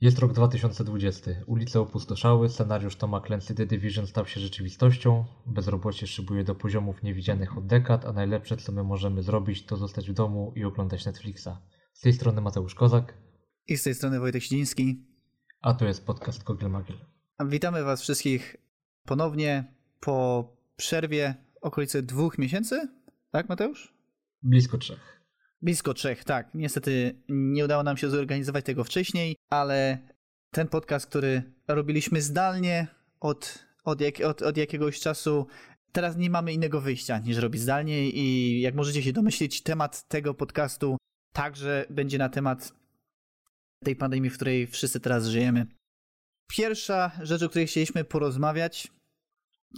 Jest rok 2020. Ulice opustoszały, scenariusz Toma Clancy The Division stał się rzeczywistością, bezrobocie szybuje do poziomów niewidzianych od dekad, a najlepsze co my możemy zrobić to zostać w domu i oglądać Netflixa. Z tej strony Mateusz Kozak, I z tej strony Wojtek Sidziński. a to jest podcast Kogel Magiel. Witamy Was wszystkich ponownie po przerwie okolice dwóch miesięcy. Tak, Mateusz? Blisko trzech. Blisko trzech, tak. Niestety nie udało nam się zorganizować tego wcześniej, ale ten podcast, który robiliśmy zdalnie od, od, jak, od, od jakiegoś czasu, teraz nie mamy innego wyjścia niż robić zdalnie i jak możecie się domyślić, temat tego podcastu także będzie na temat tej pandemii, w której wszyscy teraz żyjemy. Pierwsza rzecz, o której chcieliśmy porozmawiać,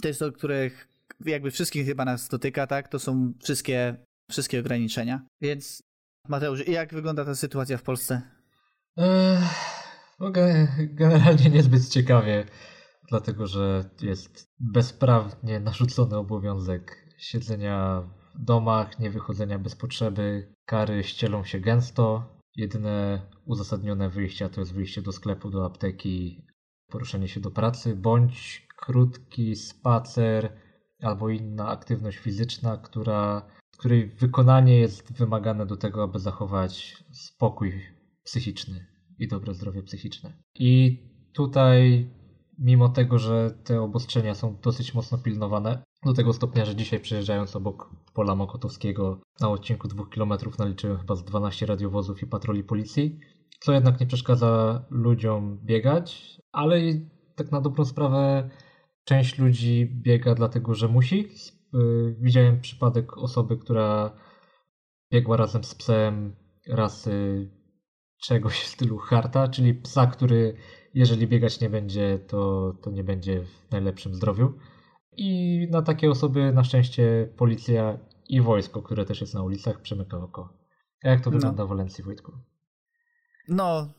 to jest to, o których jakby wszystkich chyba nas dotyka, tak? To są wszystkie, wszystkie ograniczenia. Więc Mateusz, jak wygląda ta sytuacja w Polsce? Eee, no, ge- generalnie niezbyt ciekawie, dlatego że jest bezprawnie narzucony obowiązek siedzenia w domach, niewychodzenia bez potrzeby. Kary ścielą się gęsto. Jedyne uzasadnione wyjścia to jest wyjście do sklepu, do apteki, poruszenie się do pracy, bądź krótki spacer albo inna aktywność fizyczna, która, której wykonanie jest wymagane do tego, aby zachować spokój psychiczny i dobre zdrowie psychiczne. I tutaj, mimo tego, że te obostrzenia są dosyć mocno pilnowane, do tego stopnia, że dzisiaj przejeżdżając obok pola Mokotowskiego na odcinku dwóch kilometrów naliczyłem chyba z 12 radiowozów i patroli policji, co jednak nie przeszkadza ludziom biegać, ale tak na dobrą sprawę część ludzi biega dlatego, że musi. Yy, Widziałem przypadek osoby, która biegła razem z psem rasy czegoś w stylu harta, czyli psa, który jeżeli biegać nie będzie, to, to nie będzie w najlepszym zdrowiu. I na takie osoby na szczęście policja i wojsko, które też jest na ulicach, przymyka oko. A jak to No. wygląda w Walencji, Wojtku? No, y,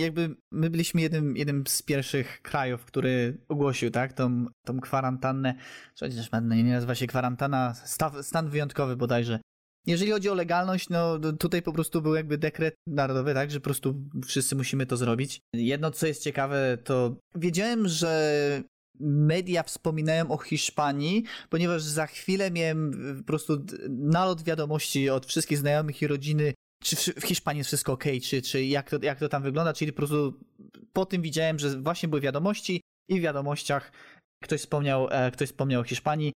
jakby my byliśmy jednym, jednym z pierwszych krajów, który ogłosił, tak, tą, tą kwarantannę, przecież nie nazywa się kwarantanna, staw, stan wyjątkowy bodajże. Jeżeli chodzi o legalność, no tutaj po prostu był jakby dekret narodowy, tak, że po prostu wszyscy musimy to zrobić. Jedno, co jest ciekawe, to wiedziałem, że media wspominają o Hiszpanii, ponieważ za chwilę miałem y, po prostu nalot wiadomości od wszystkich znajomych i rodziny, czy w Hiszpanii jest wszystko ok, czy, czy jak, to, jak to tam wygląda, czyli po prostu po tym widziałem, że właśnie były wiadomości i w wiadomościach ktoś wspomniał, e, ktoś wspomniał o Hiszpanii.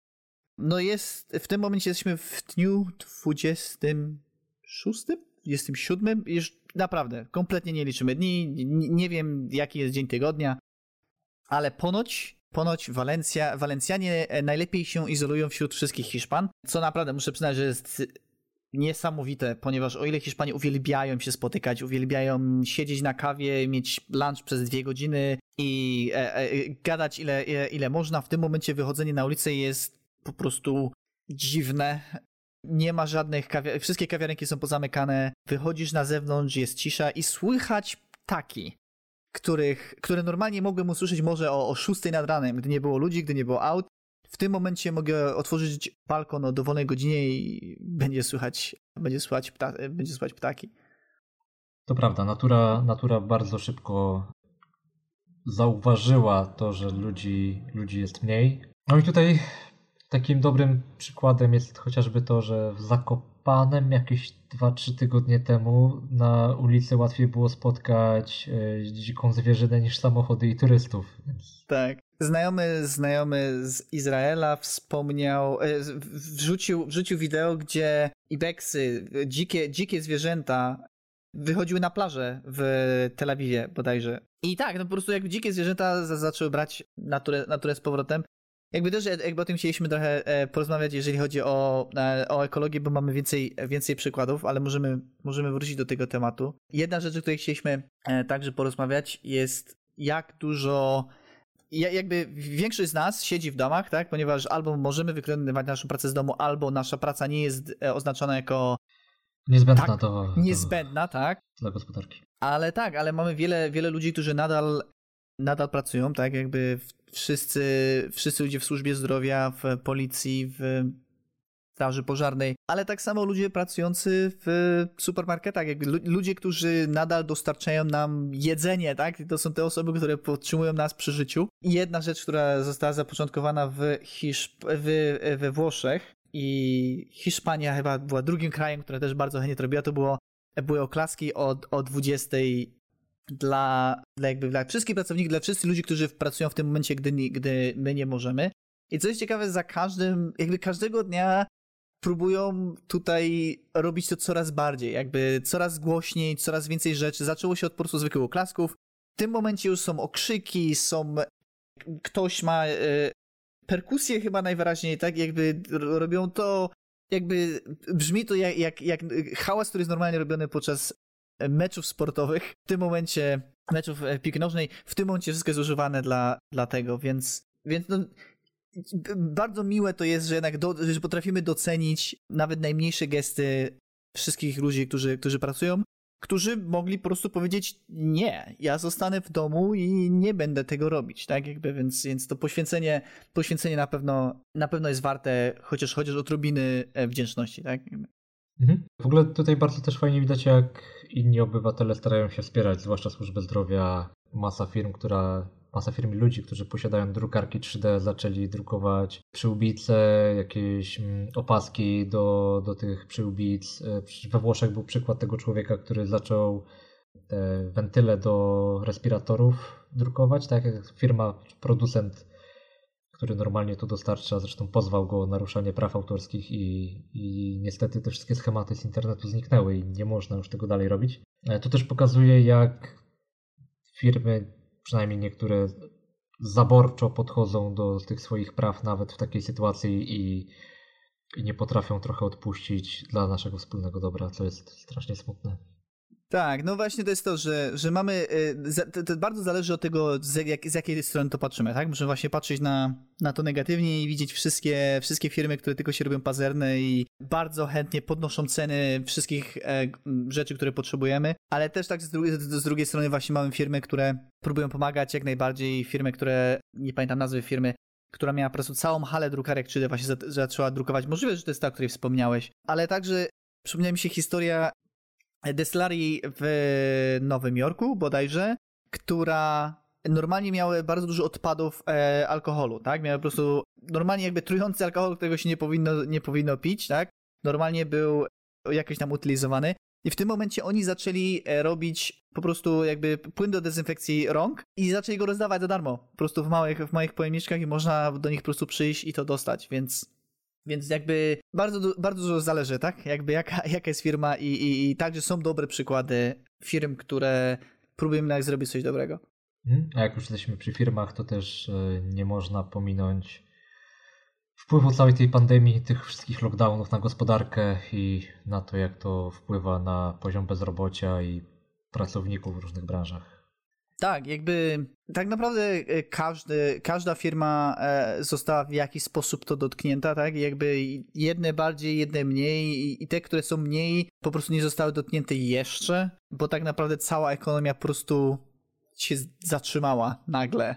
No jest, w tym momencie jesteśmy w dniu 26, 27, już naprawdę, kompletnie nie liczymy dni, nie, nie wiem jaki jest dzień tygodnia, ale ponoć, ponoć Walencja, Walencjanie e, najlepiej się izolują wśród wszystkich Hiszpan, co naprawdę muszę przyznać, że jest niesamowite, ponieważ o ile Hiszpanie uwielbiają się spotykać, uwielbiają siedzieć na kawie, mieć lunch przez dwie godziny i e, e, gadać ile, ile, ile można, w tym momencie wychodzenie na ulicę jest po prostu dziwne. Nie ma żadnych kawiar... Wszystkie kawiarenki są pozamykane. Wychodzisz na zewnątrz, jest cisza i słychać ptaki, których, które normalnie mogłem usłyszeć może o, o 6 nad ranem, gdy nie było ludzi, gdy nie było aut. W tym momencie mogę otworzyć balkon o dowolnej godzinie i będzie słychać, będzie słychać, pta, będzie słychać ptaki. To prawda, natura, natura bardzo szybko zauważyła to, że ludzi, ludzi jest mniej. No i tutaj takim dobrym przykładem jest chociażby to, że w Zakopanem jakieś 2-3 tygodnie temu na ulicy łatwiej było spotkać e, dziką zwierzynę niż samochody i turystów. Więc Tak. Znajomy, znajomy z Izraela wspomniał, e, wrzucił, wrzucił wideo, gdzie ibeksy, dzikie, dzikie zwierzęta wychodziły na plażę w Tel Awiwie bodajże. I tak, no po prostu jak dzikie zwierzęta za- zaczęły brać naturę, naturę z powrotem. Jakby też jakby o tym chcieliśmy trochę e, porozmawiać, jeżeli chodzi o, e, o ekologię, bo mamy więcej, więcej przykładów, ale możemy, możemy wrócić do tego tematu. Jedna rzecz, o której chcieliśmy e, także porozmawiać jest jak dużo jakby większość z nas siedzi w domach, tak? Ponieważ albo możemy wykonywać naszą pracę z domu, albo nasza praca nie jest e, oznaczona jako niezbędna Tak, do, niezbędna, tak? dla gospodarki. Ale tak, ale mamy wiele, wiele ludzi, którzy nadal, nadal pracują, tak? Jakby wszyscy, wszyscy ludzie w służbie zdrowia, w policji, w straży pożarnej, ale tak samo ludzie pracujący w supermarketach, jak ludzie, którzy nadal dostarczają nam jedzenie, tak? To są te osoby, które podtrzymują nas przy życiu. I jedna rzecz, która została zapoczątkowana w Hiszp w, we Włoszech i Hiszpania chyba była drugim krajem, które też bardzo chętnie to robiła, to było, były oklaski o, o 20 dla, dla, jakby, dla wszystkich pracowników, dla wszystkich ludzi, którzy pracują w tym momencie, gdy, gdy my nie możemy. I co jest ciekawe, za każdym, jakby każdego dnia próbują tutaj robić to coraz bardziej, jakby coraz głośniej, coraz więcej rzeczy. Zaczęło się od po prostu zwykłych oklasków. W tym momencie już są okrzyki, są. Ktoś ma e, perkusję chyba najwyraźniej, tak? Jakby robią to. Jakby brzmi to jak, jak, jak hałas, który jest normalnie robiony podczas meczów sportowych. W tym momencie, meczów e, piłki nożnej, w tym momencie wszystko jest używane dla, dla tego, więc, więc no, bardzo miłe to jest, że jednak do, że potrafimy docenić nawet najmniejsze gesty wszystkich ludzi, którzy, którzy pracują, którzy mogli po prostu powiedzieć nie, ja zostanę w domu i nie będę tego robić, tak jakby, więc, więc to poświęcenie, poświęcenie na pewno, na pewno jest warte chociaż, chociaż odrobiny e, wdzięczności, tak? Mhm. W ogóle tutaj bardzo też fajnie widać, jak inni obywatele starają się wspierać, zwłaszcza służbę zdrowia, masa firm, która masa firm i ludzi, którzy posiadają drukarki 3D, zaczęli drukować przyłbice, jakieś mm, opaski do, do tych przyłbic. E, we Włoszech był przykład tego człowieka, który zaczął te wentyle do respiratorów drukować, tak jak firma, producent, który normalnie to dostarcza, zresztą pozwał go o naruszanie praw autorskich i, i niestety te wszystkie schematy z internetu zniknęły i nie można już tego dalej robić. E, to też pokazuje, jak firmy przynajmniej niektóre zaborczo podchodzą do tych swoich praw nawet w takiej sytuacji i, i nie potrafią trochę odpuścić dla naszego wspólnego dobra, co jest strasznie smutne. Tak, no właśnie to jest to, że, że mamy, y, to, bardzo zależy od tego, z, jak, z jakiej strony to patrzymy, tak? Możemy właśnie patrzeć na, na to negatywnie i widzieć wszystkie, wszystkie firmy, które tylko się robią pazerne i bardzo chętnie podnoszą ceny wszystkich e, rzeczy, które potrzebujemy, ale też tak z, drugiej, z drugiej strony właśnie mamy firmy, które próbują pomagać jak najbardziej, firmy, które, nie pamiętam nazwy firmy, która miała po prostu całą halę drukarek 3D właśnie zaczęła drukować. Możliwe, że to jest ta, o której wspomniałeś, ale także przypomniała mi się historia destylarii w Nowym Jorku bodajże, która normalnie miały bardzo dużo odpadów e, alkoholu, tak? Miały po prostu normalnie jakby trujący alkohol, którego się nie powinno, nie powinno pić, tak? Normalnie był jakiś tam utylizowany. I w tym momencie oni zaczęli e, robić po prostu jakby płyn do dezynfekcji rąk i zaczęli go rozdawać za darmo. Po prostu w małych, w małych pojemniczkach i można do nich po prostu przyjść i to dostać, więc więc jakby bardzo, bardzo dużo zależy, tak? Jakby jaka, jaka jest firma i, i, i także są dobre przykłady firm, które próbują jednak zrobić coś dobrego. Mhm. A jak już jesteśmy przy firmach, to też e, nie można pominąć wpływu całej tej pandemii, tych wszystkich lockdownów na gospodarkę i na to, jak to wpływa na poziom bezrobocia i pracowników w różnych branżach. Tak, jakby tak naprawdę e, każdy, każda firma e, została w jakiś sposób to dotknięta, tak? Jakby jedne bardziej, jedne mniej i te, które są mniej, po prostu nie zostały dotknięte jeszcze, bo tak naprawdę cała ekonomia po prostu się zatrzymała nagle.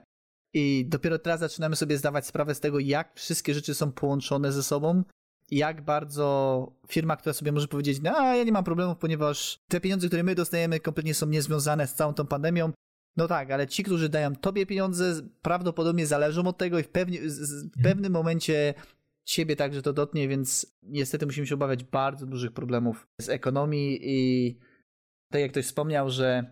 I dopiero teraz zaczynamy sobie zdawać sprawę z tego, jak wszystkie rzeczy są połączone ze sobą jak bardzo firma, która sobie może powiedzieć, no ja nie mam problemów, ponieważ te pieniądze, które my dostajemy kompletnie są niezwiązane z całą tą pandemią, no tak, ale ci, którzy dają tobie pieniądze, prawdopodobnie zależą od tego i w, pewnie, w mhm. pewnym momencie ciebie także to dotknie, więc niestety musimy się obawiać bardzo dużych problemów z ekonomii i tak jak ktoś wspomniał, że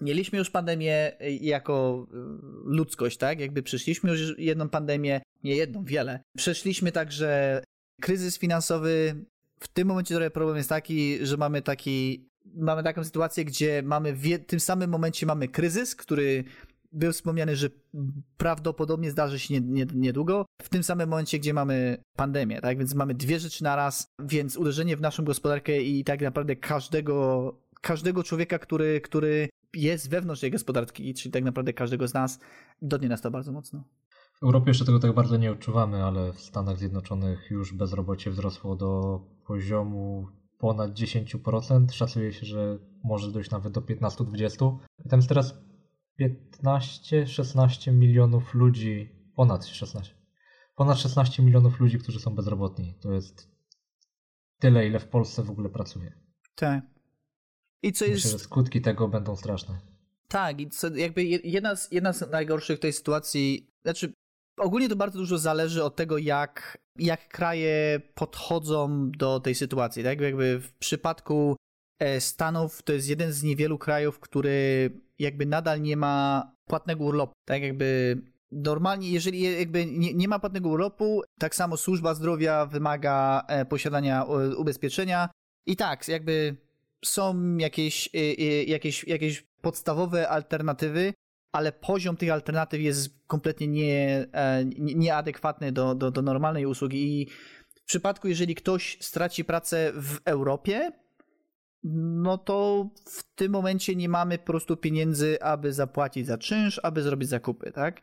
mieliśmy już pandemię jako y, ludzkość, tak? Jakby przeszliśmy już jedną pandemię, nie jedną, wiele. Przeszliśmy także kryzys finansowy. W tym momencie trochę problem jest taki, że mamy taki mamy taką sytuację, gdzie mamy w tym samym momencie mamy kryzys, który był wspomniany, że prawdopodobnie zdarzy się nie, nie, niedługo. W tym samym momencie, gdzie mamy pandemię, tak? Więc mamy dwie rzeczy na raz, więc uderzenie w naszą gospodarkę i tak naprawdę każdego, każdego człowieka, który, który jest wewnątrz tej gospodarki, czyli tak naprawdę każdego z nas, dotknie nas to bardzo mocno. W Europie jeszcze tego tak bardzo nie odczuwamy, ale w Stanach Zjednoczonych już bezrobocie wzrosło do poziomu ponad 10%. Szacuje się, że może dojść nawet do 15-20%. Tam jest teraz 15-16 milionów ludzi, ponad 16. Ponad 16 milionów ludzi, którzy są bezrobotni. To jest tyle, ile w Polsce w ogóle pracuje. Tak. I co Myślę, jest... że skutki tego będą straszne. Tak, i co, jakby jedna z, jedna z najgorszych tej sytuacji, znaczy ogólnie to bardzo dużo zależy od tego, jak, jak kraje podchodzą do tej sytuacji. Tak? Jakby w przypadku e, Stanów to jest jeden z niewielu krajów, który jakby nadal nie ma płatnego urlopu. Tak jakby normalnie, jeżeli jakby nie, nie ma płatnego urlopu, tak samo służba zdrowia wymaga e, posiadania e, ubezpieczenia i tak, jakby są jakieś, jakieś, jakieś podstawowe alternatywy, ale poziom tych alternatyw jest kompletnie nie, nie, nieadekwatny do, do, do normalnej usługi. I w przypadku, jeżeli ktoś straci pracę w Europie, no to w tym momencie nie mamy po prostu pieniędzy, aby zapłacić za czynsz, aby zrobić zakupy, tak?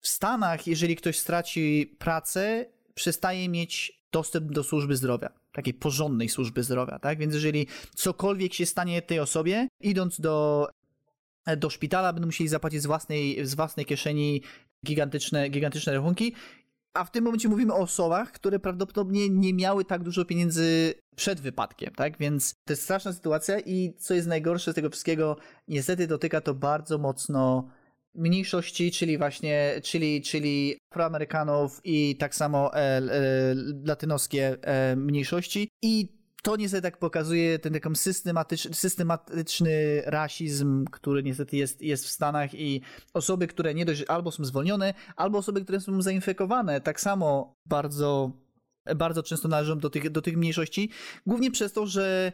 W Stanach, jeżeli ktoś straci pracę, przestaje mieć dostęp do służby zdrowia, takiej porządnej służby zdrowia, tak? Więc jeżeli cokolwiek się stanie tej osobie, idąc do, do szpitala, będą musieli zapłacić z własnej, z własnej kieszeni gigantyczne, gigantyczne rachunki. A w tym momencie mówimy o osobach, które prawdopodobnie nie miały tak dużo pieniędzy przed wypadkiem, tak? Więc to jest straszna sytuacja i co jest najgorsze z tego wszystkiego, niestety dotyka to bardzo mocno mniejszości, czyli właśnie, czyli, czyli Afroamerykanów i tak samo e, e, latynoskie e, mniejszości i to niestety tak pokazuje ten taki systematyczny, systematyczny rasizm, który niestety jest, jest w Stanach i osoby, które nie dość albo są zwolnione, albo osoby, które są zainfekowane, tak samo bardzo, bardzo często należą do tych, do tych mniejszości, głównie przez to, że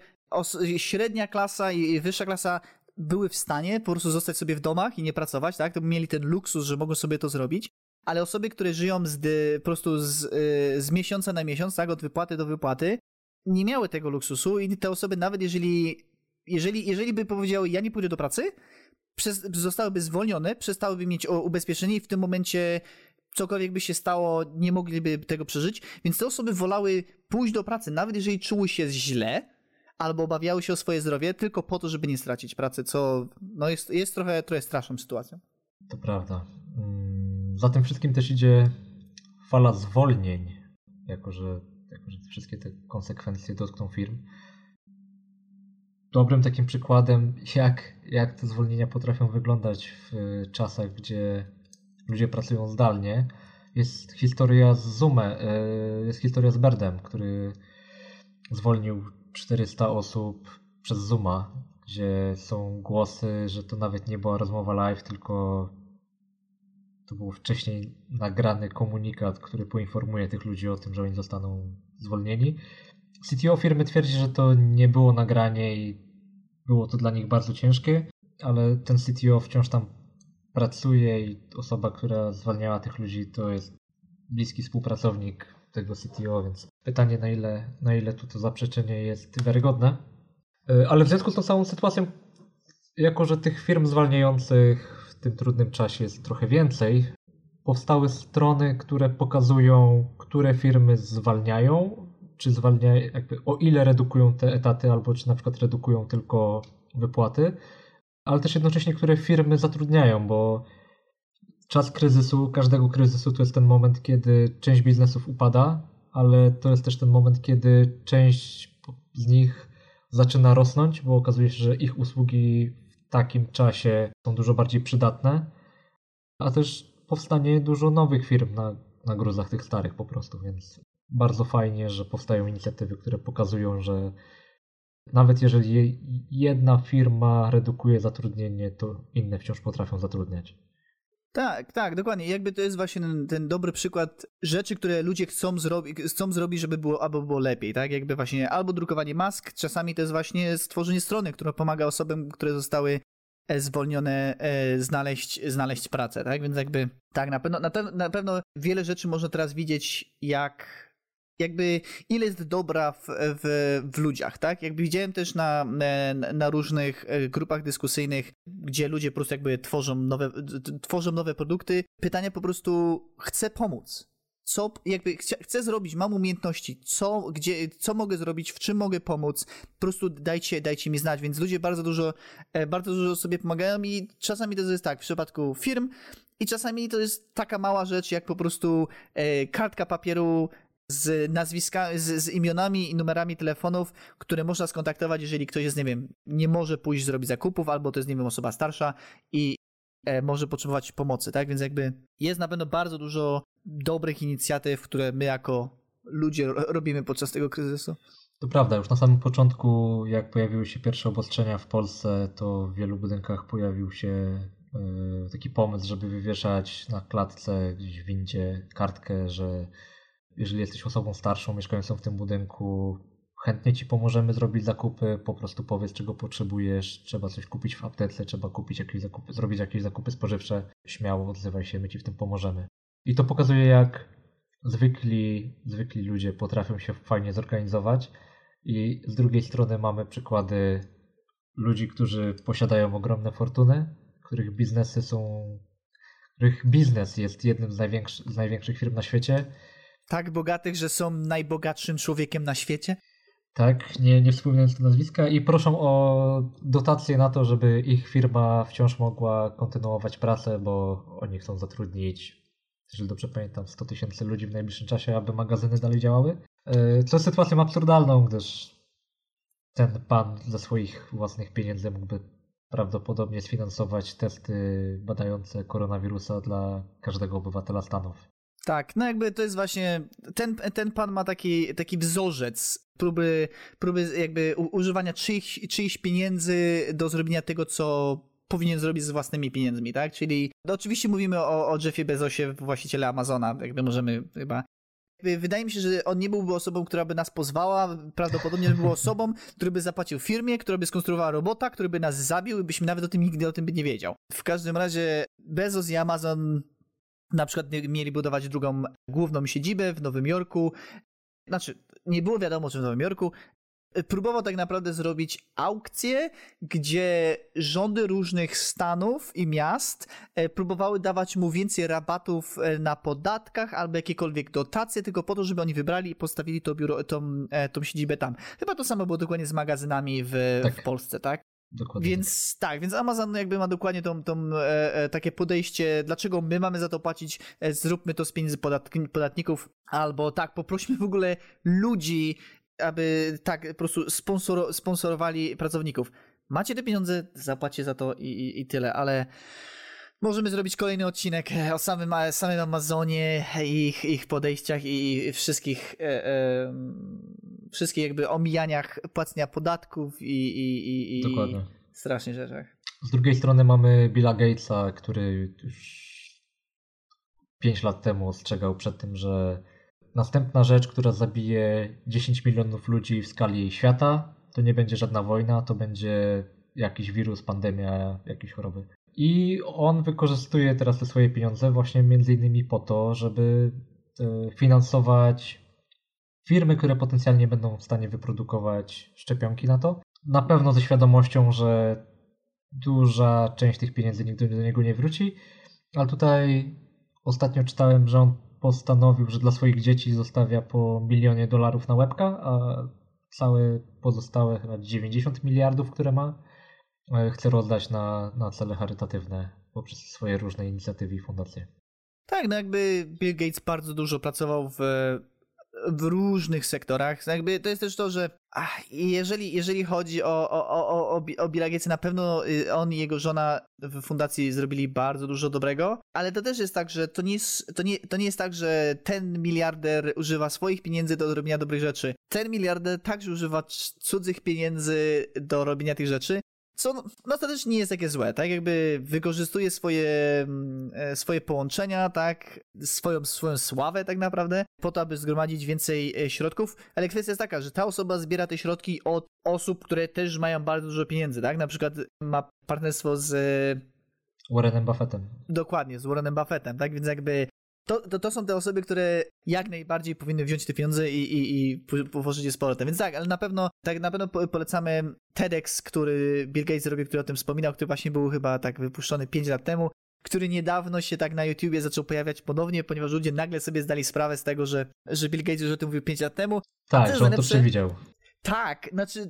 średnia klasa i wyższa klasa były w stanie po prostu zostać sobie w domach i nie pracować, tak? To mieli ten luksus, że mogą sobie to zrobić. Ale osoby, które żyją z, po prostu z, y, z miesiąca na miesiąc, tak? Od wypłaty do wypłaty, nie miały tego luksusu i te osoby nawet jeżeli, jeżeli, jeżeli by powiedziały, ja nie pójdę do pracy, przez, zostałyby zwolnione, przestałyby mieć ubezpieczenie i w tym momencie cokolwiek by się stało, nie mogliby tego przeżyć, więc te osoby wolały pójść do pracy, nawet jeżeli czuły się źle, albo obawiały się o swoje zdrowie, tylko po to, żeby nie stracić pracy, co no jest, jest trochę, trochę straszną sytuacją. To prawda. Mm, za tym wszystkim też idzie fala zwolnień, jako że, że wszystkie te konsekwencje dotkną firm. Dobrym takim przykładem, jak, jak te zwolnienia potrafią wyglądać w czasach, gdzie ludzie pracują zdalnie, jest historia z Zoom'em, e, jest historia z Berdem, który zwolnił 400 osób przez Zooma, gdzie są głosy, że to nawet nie była rozmowa live, tylko to był wcześniej nagrany komunikat, który poinformuje tych ludzi o tym, że oni zostaną zwolnieni. CTO firmy twierdzi, że to nie było nagranie i było to dla nich bardzo ciężkie, ale ten CTO wciąż tam pracuje i osoba, która zwalniała tych ludzi, to jest bliski współpracownik tego CTO, więc pytanie na ile, na ile tu to zaprzeczenie jest wiarygodne. E, ale w związku z tą całą sytuacją, jako że tych firm zwalniających w tym trudnym czasie jest trochę więcej, powstały strony, które pokazują, które firmy zwalniają, czy zwalniają, jakby o ile redukują te etaty, albo czy na przykład redukują tylko wypłaty, ale też jednocześnie, które firmy zatrudniają, bo czas kryzysu, każdego kryzysu to jest ten moment, kiedy część biznesów upada, ale to jest też ten moment, kiedy część z nich zaczyna rosnąć, bo okazuje się, że ich usługi w takim czasie są dużo bardziej przydatne, a też powstanie dużo nowych firm na, na gruzach tych starych po prostu, więc bardzo fajnie, że powstają inicjatywy, które pokazują, że nawet jeżeli jedna firma redukuje zatrudnienie, to inne wciąż potrafią zatrudniać. Tak, tak, dokładnie. Jakby to jest właśnie ten, dobry przykład rzeczy, które ludzie chcą, zrobi, chcą zrobić, żeby było, aby było lepiej, tak? Jakby właśnie albo drukowanie mask, czasami to jest właśnie stworzenie strony, która pomaga osobom, które zostały zwolnione, e, znaleźć, znaleźć pracę, tak? Więc jakby tak, na pewno, na, na pewno wiele rzeczy można teraz widzieć, jak jakby ile jest dobra w, w, w, ludziach, tak? Jakby widziałem też na, na różnych e, grupach dyskusyjnych, gdzie ludzie po prostu jakby tworzą nowe, tworzą nowe produkty. Pytania po prostu chcę pomóc. Co jakby chcę, chcę zrobić, mam umiejętności, co, gdzie, co mogę zrobić, w czym mogę pomóc, po prostu dajcie, dajcie mi znać, więc ludzie bardzo dużo, e, bardzo dużo sobie pomagają i czasami to jest tak, w przypadku firm, i czasami to jest taka mała rzecz, jak po prostu e, kartka papieru z nazwiskami, z, z, imionami i numerami telefonów, które można skontaktować, jeżeli ktoś jest, nie wiem, nie może pójść zrobić zakupów, albo to jest, nie wiem, osoba starsza i może potrzebować pomocy, tak? Więc jakby jest na pewno bardzo dużo dobrych inicjatyw, które my jako ludzie robimy podczas tego kryzysu. To prawda, już na samym początku, jak pojawiły się pierwsze obostrzenia w Polsce, to w wielu budynkach pojawił się e, taki pomysł, żeby wywieszać na klatce gdzieś w windzie kartkę, że jeżeli jesteś osobą starszą mieszkającą w tym budynku, chętnie ci pomożemy zrobić zakupy, po prostu powiedz czego potrzebujesz, trzeba coś kupić w aptece, trzeba kupić jakieś zakupy, zrobić jakieś zakupy spożywcze, śmiało odzywaj się, my ci w tym pomożemy. I to pokazuje jak zwykli, zwykli ludzie potrafią się fajnie zorganizować i z drugiej strony mamy przykłady ludzi, którzy posiadają ogromne fortuny, których biznesy są, których biznes jest jednym z, największy, z największych firm na świecie. Tak bogatych, że są najbogatszym człowiekiem na świecie? Tak, nie, nie wspominając nazwiska i proszą o dotacje na to, żeby ich firma wciąż mogła kontynuować pracę, bo oni chcą zatrudnić jeżeli dobrze pamiętam, 100 tysięcy ludzi w najbliższym czasie, aby magazyny dalej działały. E, co jest sytuacją absurdalną, gdyż ten pan ze swoich własnych pieniędzy mógłby prawdopodobnie sfinansować testy badające koronawirusa dla każdego obywatela Stanów. Tak, no jakby to jest właśnie, ten, ten pan ma taki, taki wzorzec próby, próby jakby używania czyichś, czyichś pieniędzy do zrobienia tego, co powinien zrobić z własnymi pieniędzmi, tak? Czyli no oczywiście mówimy o, o Jeffie Bezosie, właściciele Amazona, jakby możemy chyba Wydaje mi się, że on nie byłby osobą, która by nas pozwała. Prawdopodobnie był osobą, który by zapłacił firmie, która by skonstruowała robota, który by nas zabił i byśmy nawet o tym nigdy o tym by nie wiedział. W każdym razie Bezos i Amazon na przykład mieli budować drugą główną siedzibę w Nowym Jorku. Znaczy, nie było wiadomo, czy w Nowym Jorku próbował tak naprawdę zrobić aukcję, gdzie rządy różnych stanów i miast e, próbowały dawać mu więcej rabatów e, na podatkach albo jakiekolwiek dotacje, tylko po to, żeby oni wybrali i postawili to biuro, tą, e, tą siedzibę tam. Chyba to samo było dokładnie z magazynami w, tak. w Polsce, tak? Dokładnie. Więc tak, więc Amazon jakby ma dokładnie tą, tą e, e, takie podejście, dlaczego my mamy za to płacić, e, zróbmy to z pieniędzy podatników, albo tak, poprośmy w ogóle ludzi, aby tak po prostu sponsor, sponsorowali pracowników. Macie te pieniądze, zapłacie za to i, i, i, tyle, ale możemy zrobić kolejny odcinek o samym, samym Amazonie, ich, ich podejściach i wszystkich, e, e, wszystkich jakby omijaniach płacenia podatków i, i, i, Dokładnie. i strasznych rzeczach. Z drugiej strony mamy Billa Gatesa, który już 5 lat temu ostrzegał przed tym, że Następna rzecz, która zabije 10 milionów ludzi w skali świata, to nie będzie żadna wojna, to będzie jakiś wirus, pandemia, jakieś choroby. I on wykorzystuje teraz te swoje pieniądze właśnie między innymi po to, żeby e, finansować firmy, które potencjalnie będą w stanie wyprodukować szczepionki na to. Na pewno ze świadomością, że duża część tych pieniędzy nigdy do niego nie wróci, ale tutaj ostatnio czytałem, że on postanowił, że dla swoich dzieci zostawia po milionie dolarów na łebka, a całe pozostałe chyba 90 miliardów, które ma, chce rozdać na, na cele charytatywne poprzez swoje różne inicjatywy i fundacje. Tak, no jakby Bill Gates bardzo dużo pracował w w różnych sektorach. Jakby to jest też to, że ach, jeżeli, jeżeli chodzi o, o, o, o, o Billa Gatesa, na pewno y, on i jego żona w fundacji zrobili bardzo dużo dobrego, ale to też jest tak, że to nie jest, to nie, to nie jest tak, że ten miliarder używa swoich pieniędzy do robienia dobrych rzeczy. Ten miliarder także używa cudzych pieniędzy do robienia tych rzeczy. Co no, też nie jest takie złe, tak? Jakby wykorzystuje swoje, mm, e, swoje połączenia, tak? Swoją, swoją sławę tak naprawdę, po to, aby zgromadzić więcej e, środków, ale kwestia jest taka, że ta osoba zbiera te środki od osób, które też mają bardzo dużo pieniędzy, tak? Na przykład ma partnerstwo z Warrenem Buffettem. Dokładnie, z Warrenem Buffettem, tak? Więc jakby to, to, to, są te osoby, które jak najbardziej powinny wziąć te pieniądze i, i, i położyć je z powrotem. Więc tak, ale na pewno, tak na pewno polecamy TEDx, który Bill Gates zrobił, który o tym wspominał, który właśnie był chyba tak wypuszczony 5 lat temu, który niedawno się tak na YouTubie zaczął pojawiać ponownie, ponieważ ludzie nagle sobie zdali sprawę z tego, że, że Bill Gates już o tym mówił 5 lat temu. Tak, że on to przewidział. Tak, znaczy,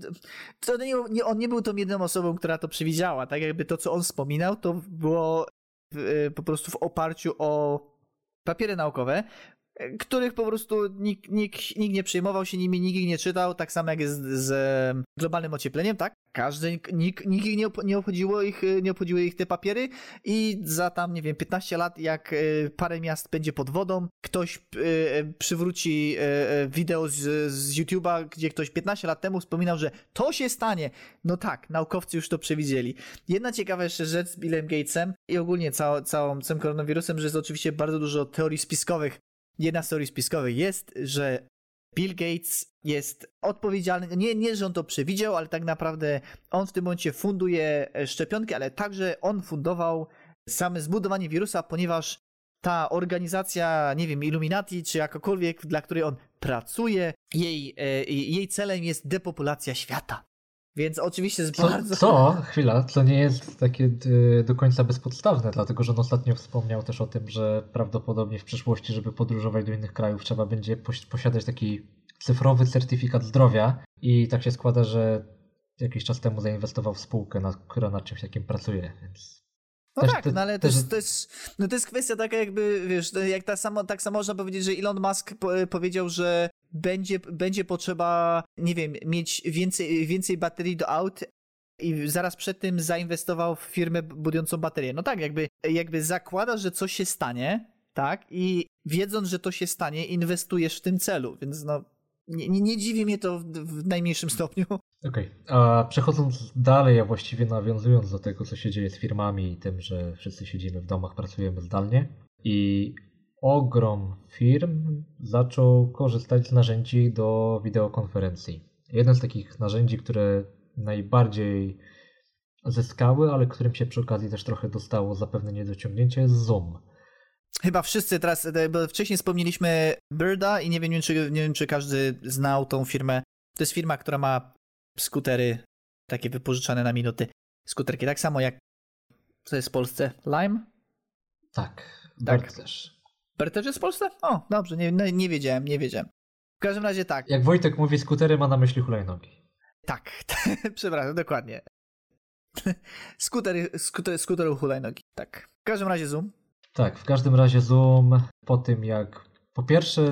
to nie, nie, on nie był tą jedną osobą, która to przewidziała. Tak jakby to, co on wspominał, to było w, po prostu w oparciu o papiery naukowe, których po prostu nikt, nikt, nikt nie przejmował się nimi, nikt ich nie czytał, tak samo jak jest z globalnym ociepleniem, tak? Każdy, nikt, nikt ich nie, nie, obchodziło ich, nie obchodziły ich te papiery i za tam, nie wiem, 15 lat, jak e, parę miast będzie pod wodą, ktoś e, przywróci e, wideo z, z YouTube'a, gdzie ktoś 15 lat temu wspominał, że to się stanie. No tak, naukowcy już to przewidzieli. Jedna ciekawa jeszcze rzecz z Billem Gatesem i ogólnie całą, całą, całym koronawirusem, że jest oczywiście bardzo dużo teorii spiskowych jedna z teorii spiskowych jest, że Bill Gates jest odpowiedzialny, nie, nie, że on to przewidział, ale tak naprawdę on w tym momencie funduje szczepionki, ale także on fundował same zbudowanie wirusa, ponieważ ta organizacja, nie wiem, Illuminati czy jakakolwiek, dla której on pracuje, jej, e, jej celem jest depopulacja świata. Więc oczywiście jest co, bardzo... Co? Chwila, to nie jest takie y, do końca bezpodstawne, dlatego że on ostatnio wspomniał też o tym, że prawdopodobnie w przyszłości, żeby podróżować do innych krajów, trzeba będzie posiadać taki cyfrowy certyfikat zdrowia i tak się składa, że jakiś czas temu zainwestował w spółkę, na, która nad czymś takim pracuje, więc... No też, tak, no ale też, to, jest, no to jest kwestia taka jakby, wiesz, jak ta samo, tak samo można powiedzieć, że Elon Musk po, powiedział, że będzie, będzie potrzeba, nie wiem, mieć więcej, więcej baterii do aut i zaraz przed tym zainwestował w firmę budującą baterię. No tak, jakby, jakby zakładasz, że coś się stanie, tak, i wiedząc, że to się stanie, inwestujesz w tym celu, więc no, nie, nie, dziwi mnie to w, w najmniejszym stopniu. Okej, okay. a przechodząc dalej, a właściwie nawiązując do tego, co się dzieje z firmami i tym, że wszyscy siedzimy w domach, pracujemy zdalnie i ogrom firm zaczął korzystać z narzędzi do wideokonferencji. Jedno z takich narzędzi, które najbardziej zyskały, ale którym się przy okazji też trochę dostało zapewne niedociągnięcie jest Zoom. Chyba wszyscy teraz, e, bo wcześniej wspomnieliśmy Birda i nie wiem, czy, nie wiem, czy każdy znał tą firmę. To jest firma, która ma skutery takie wypożyczane na minuty. Skuterki, tak samo jak co jest w Polsce? Lime? Tak, tak. też. Bert też jest w Polsce? O, dobrze, nie, nie, nie wiedziałem, nie wiedziałem. W każdym razie tak. Jak Wojtek mówi skutery, ma na myśli hulajnogi. Tak, przepraszam, dokładnie. skutery, skuter, skutery hulajnogi, tak. W każdym razie Zoom. Tak, w każdym razie Zoom po tym jak po pierwsze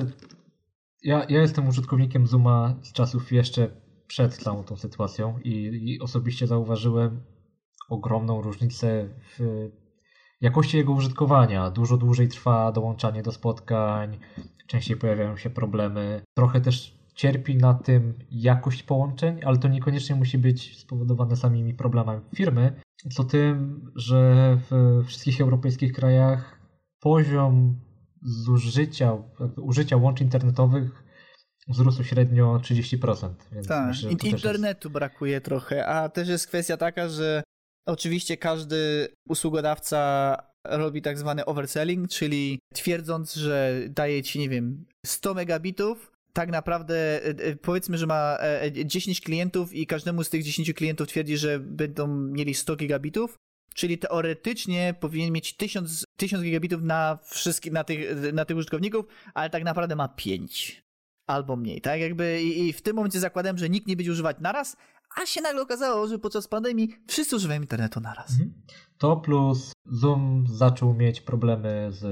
ja, ja jestem użytkownikiem Zooma z czasów jeszcze przed całą tą sytuacją i, i osobiście zauważyłem ogromną różnicę w jakości jego użytkowania. Dużo dłużej trwa dołączanie do spotkań, częściej pojawiają się problemy. Trochę też cierpi na tym jakość połączeń, ale to niekoniecznie musi być spowodowane samymi problemami firmy, co tym, że w wszystkich europejskich krajach poziom zużycia, użycia łączy internetowych wzrósł średnio 30%. Więc tak, myślę, internetu jest... brakuje trochę, a też jest kwestia taka, że Oczywiście każdy usługodawca robi tak zwany overselling, czyli twierdząc, że daje ci, nie wiem, 100 megabitów, tak naprawdę e, e, powiedzmy, że ma 10 e, klientów i każdemu z tych 10 klientów twierdzi, że będą mieli 100 gigabitów, czyli teoretycznie powinien mieć 1000, 1000 gigabitów na wszystkich, na tych, na tych użytkowników, ale tak naprawdę ma 5 albo mniej, tak? Jakby i, i w tym momencie zakładam, że nikt nie będzie używać naraz, a się nagle okazało, że podczas pandemii wszyscy używają internetu naraz. Mhm. To plus Zoom zaczął mieć problemy z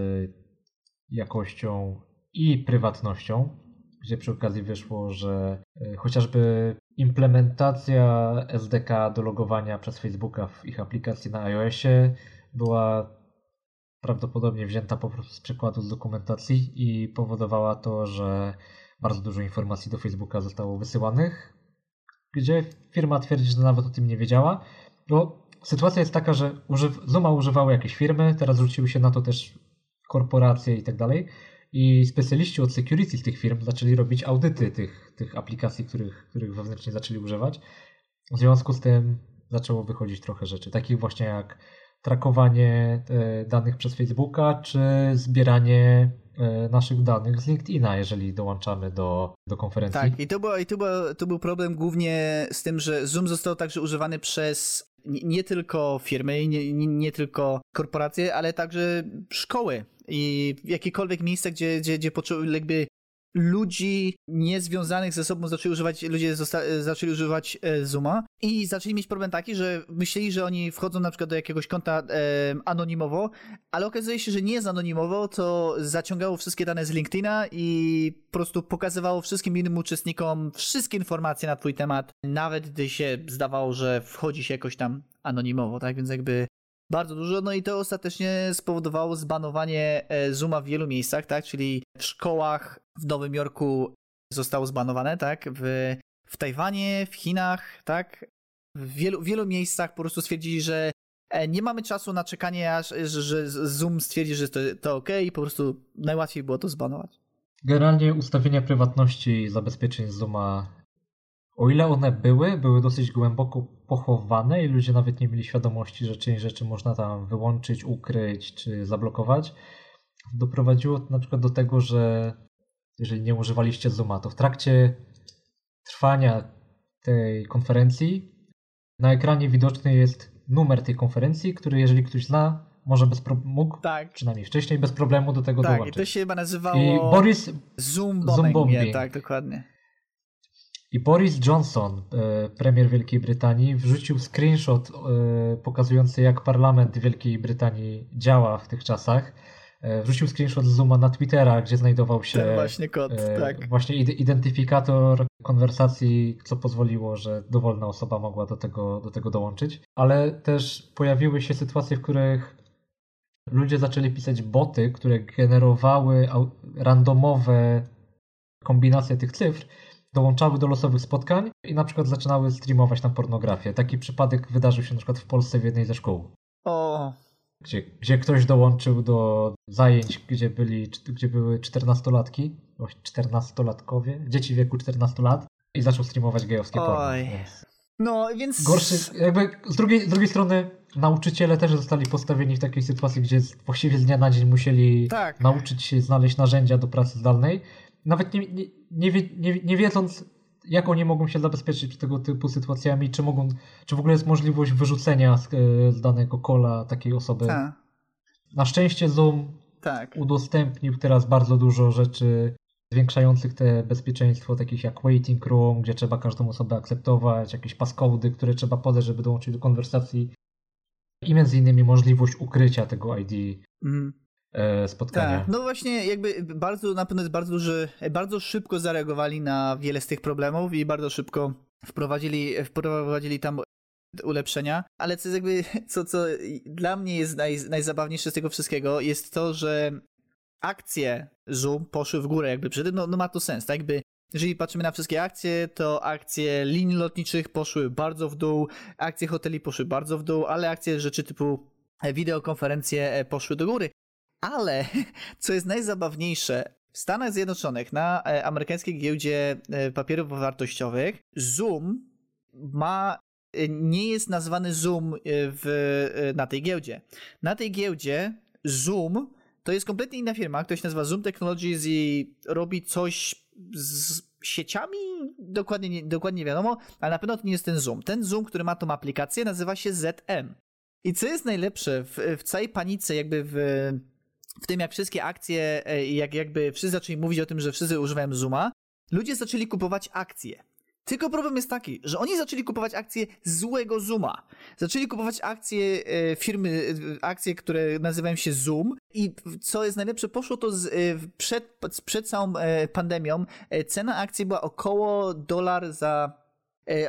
jakością i prywatnością, gdzie przy okazji wyszło, że e, chociażby implementacja SDK do logowania przez Facebooka w ich aplikacji na iOSie była prawdopodobnie wzięta po prostu z przykładu z dokumentacji i powodowała to, że bardzo dużo informacji do Facebooka zostało wysyłanych gdzie firma twierdzi, że nawet o tym nie wiedziała. Bo sytuacja jest taka, że używ Zuma używały jakieś firmy, teraz rzuciły się na to też korporacje i tak dalej. I specjaliści od security tych firm zaczęli robić audyty tych, tych aplikacji, których, których wewnętrznie zaczęli używać. W związku z tym zaczęło wychodzić trochę rzeczy, takich właśnie jak trakowanie e, danych przez Facebooka, czy zbieranie E, naszych danych z LinkedIna, jeżeli dołączamy do, do konferencji. Tak, i to, było, i to, było, to był problem głównie z tym, że Zoom został także używany przez nie, nie tylko firmy, nie, nie, nie, tylko korporacje, ale także szkoły i jakiekolwiek miejsca, gdzie, gdzie, gdzie jakby ludzi niezwiązanych ze sobą zaczęli używać, ludzie zosta- zaczęli używać e, Zooma i zaczęli mieć problem taki, że myśleli, że oni wchodzą na przykład do jakiegoś konta e, anonimowo, ale okazuje się, że nie jest anonimowo, to zaciągało wszystkie dane z LinkedIna i po prostu pokazywało wszystkim innym uczestnikom wszystkie informacje na twój temat, nawet gdy się zdawało, że wchodzi się jakoś tam anonimowo, tak? Więc jakby bardzo dużo, no i to ostatecznie spowodowało zbanowanie e, Zooma w wielu miejscach, tak? Czyli w szkołach w Nowym Jorku zostało zbanowane, tak? W, w Tajwanie, w Chinach, tak? W wielu, wielu miejscach po prostu stwierdzili, że e, nie mamy czasu na czekanie, aż że, że Zoom stwierdzi, że to, to ok i po prostu najłatwiej było to zbanować. Generalnie ustawienia prywatności i zabezpieczeń Zooma o ile one były, były dosyć głęboko pochowane i ludzie nawet nie mieli świadomości, że część rzeczy można tam wyłączyć, ukryć czy zablokować, doprowadziło to na przykład do tego, że jeżeli nie używaliście Zooma, to w trakcie trwania tej konferencji na ekranie widoczny jest numer tej konferencji, który jeżeli ktoś zna, może bez pro- mógł, tak. przynajmniej wcześniej, bez problemu do tego tak, dołączyć. Tak, i to się chyba nazywało I Boris Zoom bombing. Zoom bombing. tak, dokładnie. I Boris Johnson, e, premier Wielkiej Brytanii, wrzucił screenshot e, pokazujący, jak parlament Wielkiej Brytanii działa w tych czasach. E, wrzucił screenshot z Zooma na Twittera, gdzie znajdował się Ten właśnie kod, tak. właśnie identyfikator konwersacji, co pozwoliło, że dowolna osoba mogła do tego, do tego dołączyć. Ale też pojawiły się sytuacje, w których ludzie zaczęli pisać boty, które generowały randomowe kombinacje tych cyfr dołączały do losowych spotkań i na przykład zaczynały streamować tam pornografię. Taki przypadek wydarzył się na przykład w Polsce w jednej ze szkół. O. Gdzie, gdzie ktoś dołączył do zajęć, gdzie, byli, gdzie były 14-latki, 14-latkowie, dzieci w wieku 14 lat i zaczął streamować gejowskie Oj. porno. Więc... No, więc... Gorszy, jakby z drugiej, z drugiej strony nauczyciele też zostali postawieni w takiej sytuacji, gdzie właściwie z dnia na dzień musieli tak. nauczyć się znaleźć narzędzia do pracy zdalnej nawet nie, nie, nie, nie, nie wiedząc, jak oni mogą się zabezpieczyć tego typu sytuacjami, czy mogą, czy w ogóle jest możliwość wyrzucenia z, e, z danego kola takiej osoby. Ta. Na szczęście Zoom tak. udostępnił teraz bardzo dużo rzeczy zwiększających te bezpieczeństwo, takich jak waiting room, gdzie trzeba każdą osobę akceptować, jakieś passcody, które trzeba podać, żeby dołączyć do konwersacji i między innymi możliwość ukrycia tego ID. Mm. E, spotkania. Tak, no właśnie jakby bardzo, na pewno jest bardzo duży, bardzo szybko zareagowali na wiele z tych problemów i bardzo szybko wprowadzili, wprowadzili tam ulepszenia, ale co jest jakby, co, co dla mnie jest naj, najzabawniejsze z tego wszystkiego jest to, że akcje Zoom poszły w górę jakby przy tym, no, no ma to sens, tak jakby jeżeli patrzymy na wszystkie akcje, to akcje linii lotniczych poszły bardzo w dół, akcje hoteli poszły bardzo w dół, ale akcje rzeczy typu wideokonferencje poszły do góry. Ale co jest najzabawniejsze, w Stanach Zjednoczonych na e, amerykańskiej giełdzie e, papierów wartościowych Zoom ma e, nie jest nazwany Zoom w, na tej giełdzie. Na tej giełdzie Zoom to jest kompletnie inna firma, ktoś nazywa Zoom Technologies i robi coś z sieciami, dokładnie nie, dokładnie nie wiadomo, ale na pewno to nie jest ten Zoom. Ten Zoom, który ma tą aplikację, nazywa się ZM. I co jest najlepsze, w, w całej panice, jakby w w tym jak wszystkie akcje, e, jak jakby wszyscy zaczęli mówić o tym, że wszyscy używają Zooma, ludzie zaczęli kupować akcje. Tylko problem jest taki, że oni zaczęli kupować akcje złego Zooma. Zaczęli kupować akcje e, firmy, e, akcje, które nazywają się Zoom i co jest najlepsze, poszło to z, przed, przed całą pandemią. Cena akcji była około dolar za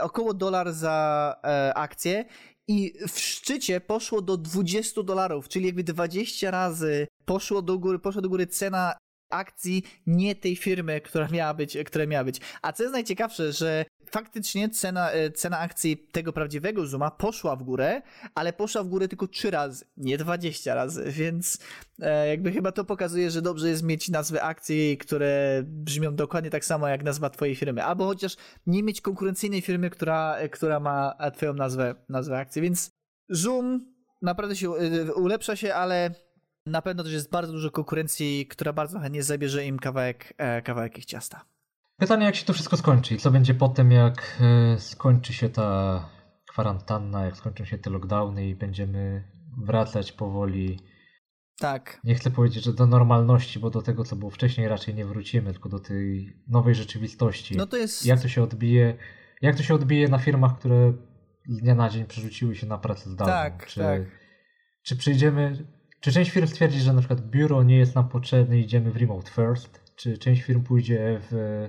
około dolar za akcję i w szczycie poszło do 20 dolarów, czyli jakby 20 razy poszło do góry, poszła do góry cena akcji nie tej firmy, która miała być, która miała być. A co jest najciekawsze, że faktycznie cena, e, cena akcji tego prawdziwego Zooma poszła w górę, ale poszła w górę tylko 3 razy, nie 20 razy, więc e, jakby chyba to pokazuje, że dobrze jest mieć nazwy akcji, które brzmią dokładnie tak samo jak nazwa twojej firmy, albo chociaż nie mieć konkurencyjnej firmy, która, która ma twoją nazwę, nazwę akcji, więc Zoom naprawdę się e, ulepsza się, ale na pewno też jest bardzo dużo konkurencji, która bardzo chętnie zabierze im kawałek, kawałek ich ciasta. Pytanie, jak się to wszystko skończy i co będzie potem, jak e, skończy się ta kwarantanna, jak skończą się te lockdowny i będziemy wracać powoli Tak. Nie chcę powiedzieć, że do normalności, bo do tego, co było wcześniej, raczej nie wrócimy, tylko do tej nowej rzeczywistości. No to jest. Jak to się odbije, jak to się odbije na firmach, które z dnia na dzień przerzuciły się na pracę zdalną? Tak, czy, tak. czy przyjdziemy, czy część firm stwierdzi, że na przykład biuro nie jest nam potrzebne, idziemy w remote first, czy część firm pójdzie w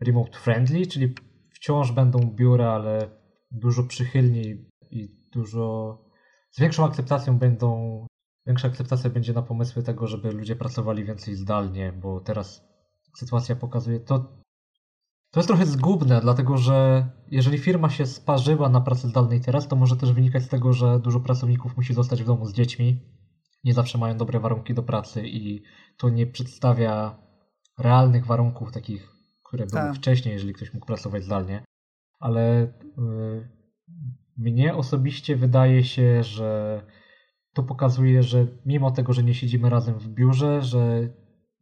remote friendly, czyli wciąż będą biura, ale dużo przychylniej i dużo z większą akceptacją będą większa akceptacja będzie na pomysły tego, żeby ludzie pracowali więcej zdalnie, bo teraz sytuacja pokazuje to. To jest trochę zgubne, dlatego że jeżeli firma się sparzyła na pracy zdalnej teraz, to może też wynikać z tego, że dużo pracowników musi zostać w domu z dziećmi. Nie zawsze mają dobre warunki do pracy i to nie przedstawia realnych warunków takich, które były Tak. wcześniej, jeżeli ktoś mógł pracować zdalnie. Ale y, mnie osobiście wydaje się, że to pokazuje, że mimo tego, że nie siedzimy razem w biurze, że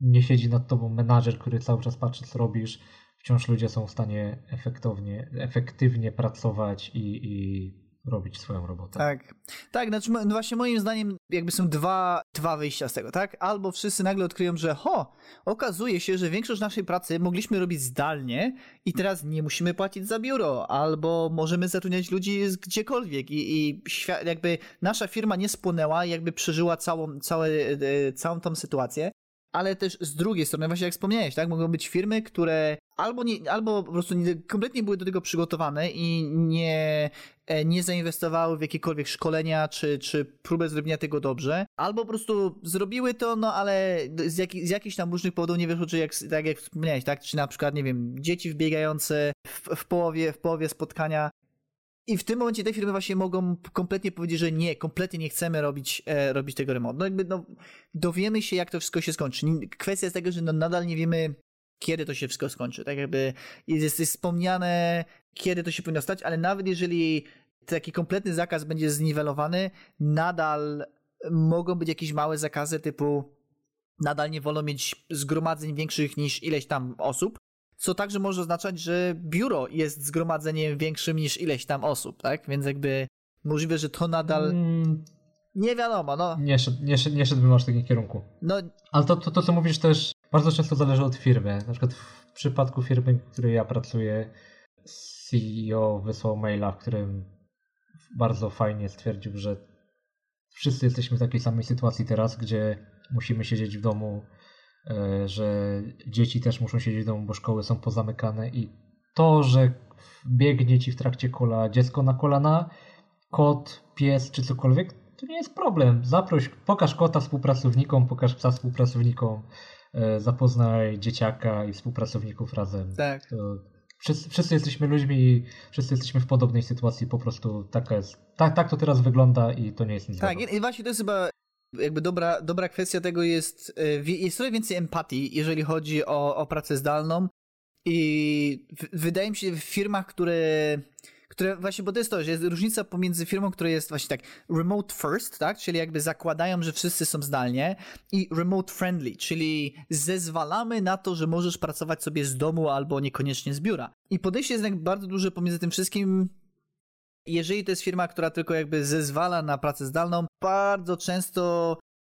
nie siedzi nad tobą menadżer, który cały czas patrzy, co robisz, wciąż ludzie są w stanie efektownie, efektywnie pracować i, i robić swoją robotę. Tak, tak, znaczy no właśnie moim zdaniem jakby są dwa, dwa wyjścia z tego, tak? Albo wszyscy nagle odkryją, że ho, okazuje się, że większość naszej pracy mogliśmy robić zdalnie i teraz nie musimy płacić za biuro, albo możemy zatrudniać ludzi z gdziekolwiek i, i jakby nasza firma nie spłonęła, jakby przeżyła całą, całe, e, całą tą sytuację. Ale też z drugiej strony, właśnie jak wspomniałeś, tak, mogą być firmy, które albo, nie, albo po prostu nie, kompletnie były do tego przygotowane i nie, e, nie zainwestowały w jakiekolwiek szkolenia czy, czy próbę zrobienia tego dobrze, albo po prostu zrobiły to, no ale z, jaki, z jakichś tam różnych powodów nie wyszło, czy jak, tak jak wspomniałeś, tak, czy na przykład, nie wiem, dzieci wbiegające w, w, połowie, w połowie spotkania i w tym momencie te firmy właśnie mogą kompletnie powiedzieć, że nie, kompletnie nie chcemy robić, e, robić tego remontu. No jakby no, dowiemy się, jak to wszystko się skończy. Kwestia jest tego, że no, nadal nie wiemy, kiedy to się wszystko skończy. Tak jakby jest, jest wspomniane, kiedy to się powinno stać, ale nawet jeżeli taki kompletny zakaz będzie zniwelowany, nadal mogą być jakieś małe zakazy typu nadal nie wolno mieć zgromadzeń większych niż ileś tam osób, co także może oznaczać, że biuro jest zgromadzeniem większym niż ileś tam osób, tak? Więc jakby możliwe, że to nadal Mm, nie wiadomo, no. nie, szedł, nie, szedł, nie szedłbym aż w takim kierunku. No, Ale to, to, to, co mówisz, też bardzo często zależy od firmy. Na przykład w przypadku firmy, w której ja pracuję, CEO wysłał maila, w którym bardzo fajnie stwierdził, że wszyscy jesteśmy w takiej samej sytuacji teraz, gdzie musimy siedzieć w domu, że dzieci też muszą siedzieć w domu, bo szkoły są pozamykane i to, że biegnie ci w trakcie kola dziecko na kolana, kot, pies czy cokolwiek, to nie jest problem. Zaproś, pokaż kota współpracownikom, pokaż psa współpracownikom, e, zapoznaj dzieciaka i współpracowników razem. tak. To wszyscy, wszyscy jesteśmy ludźmi i wszyscy jesteśmy w podobnej sytuacji, po prostu taka jest. Tak, tak to teraz wygląda i to nie jest nic Tak, i i właśnie to jest chyba jakby dobra, dobra kwestia tego jest, e, jest trochę więcej empatii, jeżeli chodzi o, o pracę zdalną i w, wydaje mi się w firmach, które, które właśnie, bo to jest to, że jest różnica pomiędzy firmą, która jest właśnie tak remote first, tak, czyli jakby zakładają, że wszyscy są zdalnie i remote friendly, czyli zezwalamy na to, że możesz pracować sobie z domu albo niekoniecznie z biura. I podejście jest jednak bardzo duże pomiędzy tym wszystkim, jeżeli to jest firma, która tylko jakby zezwala na pracę zdalną, bardzo często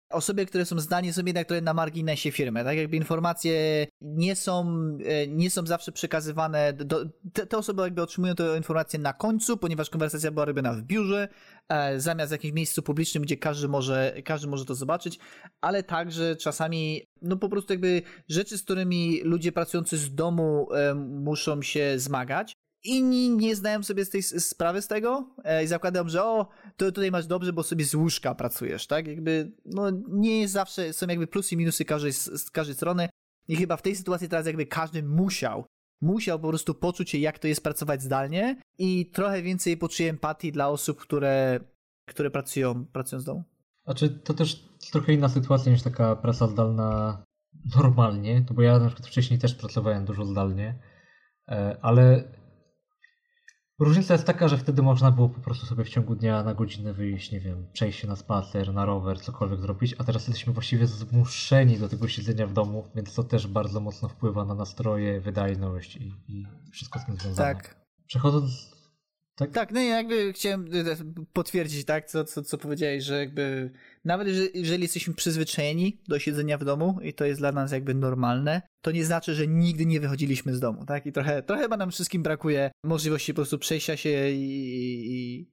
osoby, które są zdalnie, są jednak trochę na marginesie firmy. Tak jakby informacje nie są, e, nie są zawsze przekazywane. Do, te, te osoby jakby otrzymują te informacje na końcu, ponieważ konwersacja była robiona w biurze, e, zamiast w jakimś miejscu publicznym, gdzie każdy może, każdy może to zobaczyć, ale także czasami, no po prostu jakby rzeczy, z którymi ludzie pracujący z domu e, muszą się zmagać. Inni nie zdają sobie z tej sprawy z tego e, i zakładam, że o, to tutaj masz dobrze, bo sobie z łóżka pracujesz, tak? Jakby, no nie zawsze, są jakby plusy i minusy każdej, z każdej strony i chyba w tej sytuacji teraz jakby każdy musiał, musiał po prostu poczuć się, jak to jest pracować zdalnie i trochę więcej poczuję empatii dla osób, które, które pracują, pracują z domu. Znaczy, to też trochę inna sytuacja niż taka praca zdalna normalnie, no bo ja na przykład wcześniej też pracowałem dużo zdalnie, e, ale różnica jest taka, że wtedy można było po prostu sobie w ciągu dnia na godzinę wyjść, nie wiem, przejść się na spacer, na rower, cokolwiek zrobić, a teraz jesteśmy właściwie zmuszeni do tego siedzenia w domu, więc to też bardzo mocno wpływa na nastroje, wydajność i, i wszystko z tym związane. Tak. Przechodząc Tak, tak no jakby chciałem e, potwierdzić, tak, co, co, co powiedziałeś, że jakby nawet jeżeli jesteśmy przyzwyczajeni do siedzenia w domu i to jest dla nas jakby normalne, to nie znaczy, że nigdy nie wychodziliśmy z domu, tak? I trochę, trochę chyba nam wszystkim brakuje możliwości po prostu przejścia się i, i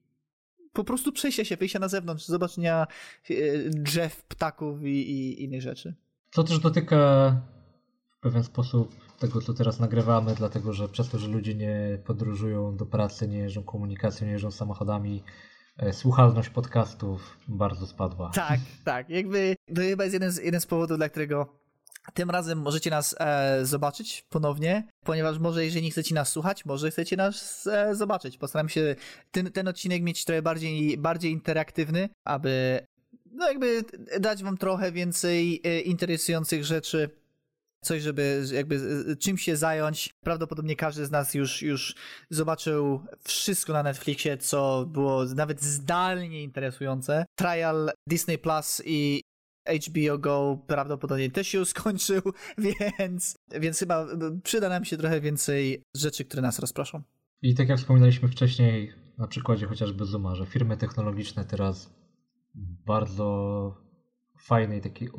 po prostu przejścia się, wyjścia na zewnątrz, zobaczenia e, drzew, ptaków i, i innych rzeczy. To też dotyka w pewien sposób tego, co teraz nagrywamy, dlatego że przez to, że ludzie nie podróżują do pracy, nie jeżdżą komunikacją, nie jeżdżą samochodami, słuchalność podcastów bardzo spadła. Tak, tak. Jakby to chyba jest jeden z, jeden z powodów, dla którego tym razem możecie nas e, zobaczyć ponownie, ponieważ może jeżeli nie chcecie nas słuchać, może chcecie nas e, zobaczyć. Postaram się ten, ten odcinek mieć trochę bardziej, bardziej interaktywny, aby no jakby dać wam trochę więcej e, interesujących rzeczy coś, żeby jakby czym się zająć. Prawdopodobnie każdy z nas już, już zobaczył wszystko na Netflixie, co było nawet zdalnie interesujące. Trial Disney Plus i HBO Go prawdopodobnie też się skończył, więc, więc chyba przyda nam się trochę więcej rzeczy, które nas rozproszą. I tak jak wspominaliśmy wcześniej, na przykładzie chociażby Zooma, że firmy technologiczne teraz bardzo fajnej takiej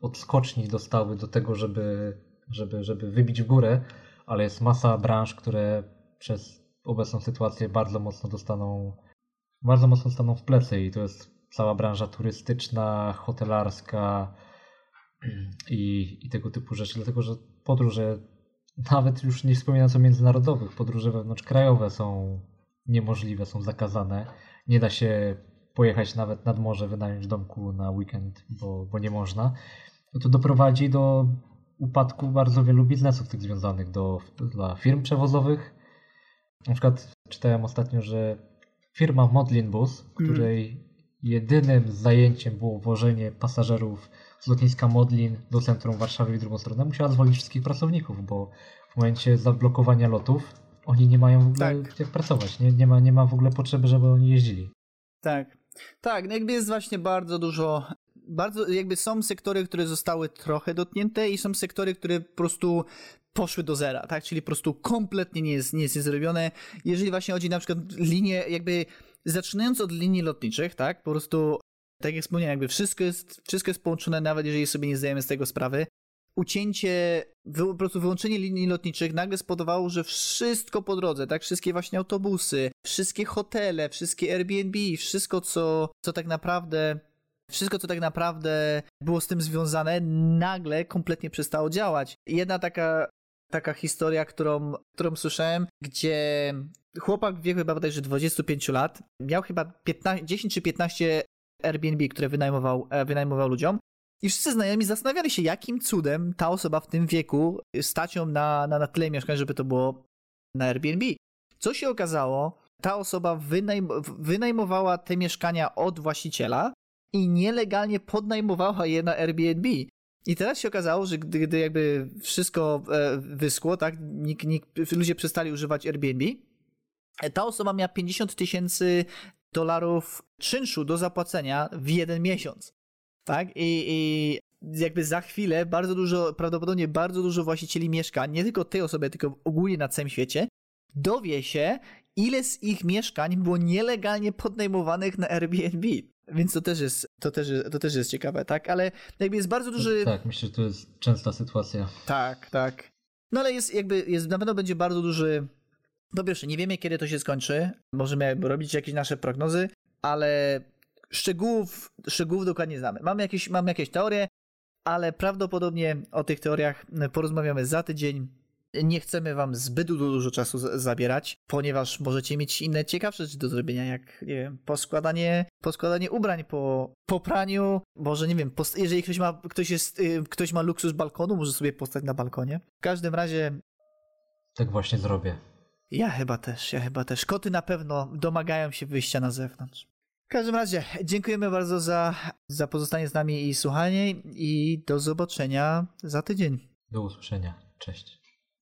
odskoczni dostały do tego, żeby, żeby, żeby wybić w górę, ale jest masa branż, które przez obecną sytuację bardzo mocno dostaną, bardzo mocno staną w plecy i to jest cała branża turystyczna, hotelarska i, i tego typu rzeczy, dlatego że podróże, nawet już nie wspominając o międzynarodowych, podróże wewnątrzkrajowe są niemożliwe, są zakazane. Nie da się pojechać nawet nad morze, wynająć domku na weekend, bo, bo nie można to doprowadzi do upadku bardzo wielu biznesów tych związanych do, dla firm przewozowych. Na przykład czytałem ostatnio, że firma Modlin Bus, mhm. której jedynym zajęciem było wożenie pasażerów z lotniska Modlin do centrum Warszawy i drugą stronę, musiała zwolnić wszystkich pracowników, bo w momencie zablokowania lotów oni nie mają w ogóle tak. jak pracować. Nie, nie, ma, nie ma w ogóle potrzeby, żeby oni jeździli. Tak. Tak, no jakby jest właśnie bardzo dużo bardzo jakby są sektory, które zostały trochę dotknięte i są sektory, które po prostu poszły do zera, tak? Czyli po prostu kompletnie nie jest, nie jest zrobione. Jeżeli właśnie chodzi na przykład linie, jakby zaczynając od linii lotniczych, tak? Po prostu, tak jak wspomniałem, jakby wszystko jest, wszystko jest połączone, nawet jeżeli sobie nie zdajemy z tego sprawy. Ucięcie, po prostu wyłączenie linii lotniczych nagle spowodowało, że wszystko po drodze, tak? Wszystkie właśnie autobusy, wszystkie hotele, wszystkie Airbnb, wszystko, co, co tak naprawdę wszystko, co tak naprawdę było z tym związane, nagle kompletnie przestało działać. Jedna taka, taka historia, którą, którą słyszałem, gdzie chłopak w wieku chyba bodajże 25 lat miał chyba 15, 10 czy 15 Airbnb, które wynajmował, e, wynajmował ludziom. I wszyscy znajomi zastanawiali się, jakim cudem ta osoba w tym wieku stać ją na, na, na tyle mieszkań, żeby to było na Airbnb. Co się okazało, ta osoba wynajm wynajmowała te mieszkania od właściciela, i nielegalnie podnajmowała je na Airbnb. I teraz się okazało, że gdy, gdy jakby wszystko e, wyschło, tak, nikt, nikt, ludzie przestali używać Airbnb, e, ta osoba miała 50 tysięcy dolarów czynszu do zapłacenia w jeden miesiąc. Tak? I, I jakby za chwilę bardzo dużo, prawdopodobnie bardzo dużo właścicieli mieszkań, nie tylko tej osoby, tylko ogólnie na całym świecie, dowie się, ile z ich mieszkań było nielegalnie podnajmowanych na Airbnb. Więc to też jest, to też, to też jest ciekawe, tak? Ale jakby jest bardzo duży... Tak, myślę, że to jest częsta sytuacja. Tak, tak. No ale jest jakby, jest, na pewno będzie bardzo duży... Po pierwsze, nie wiemy kiedy to się skończy. Możemy robić jakieś nasze prognozy, ale szczegółów, szczegółów dokładnie znamy. Mamy jakieś, mamy jakieś teorie, ale prawdopodobnie o tych teoriach porozmawiamy za tydzień. Nie chcemy wam zbyt dużo czasu zabierać, ponieważ możecie mieć inne ciekawsze rzeczy do zrobienia, jak nie wiem, poskładanie, poskładanie ubrań po, po praniu. Może nie wiem, jeżeli ktoś ma, ktoś, jest, y, ktoś ma luksus balkonu, może sobie postać na balkonie. W każdym razie. Tak właśnie zrobię. Ja chyba też, ja chyba też. Koty na pewno domagają się wyjścia na zewnątrz. W każdym razie, dziękujemy bardzo za, za pozostanie z nami i słuchanie i do zobaczenia za tydzień. Do usłyszenia. Cześć.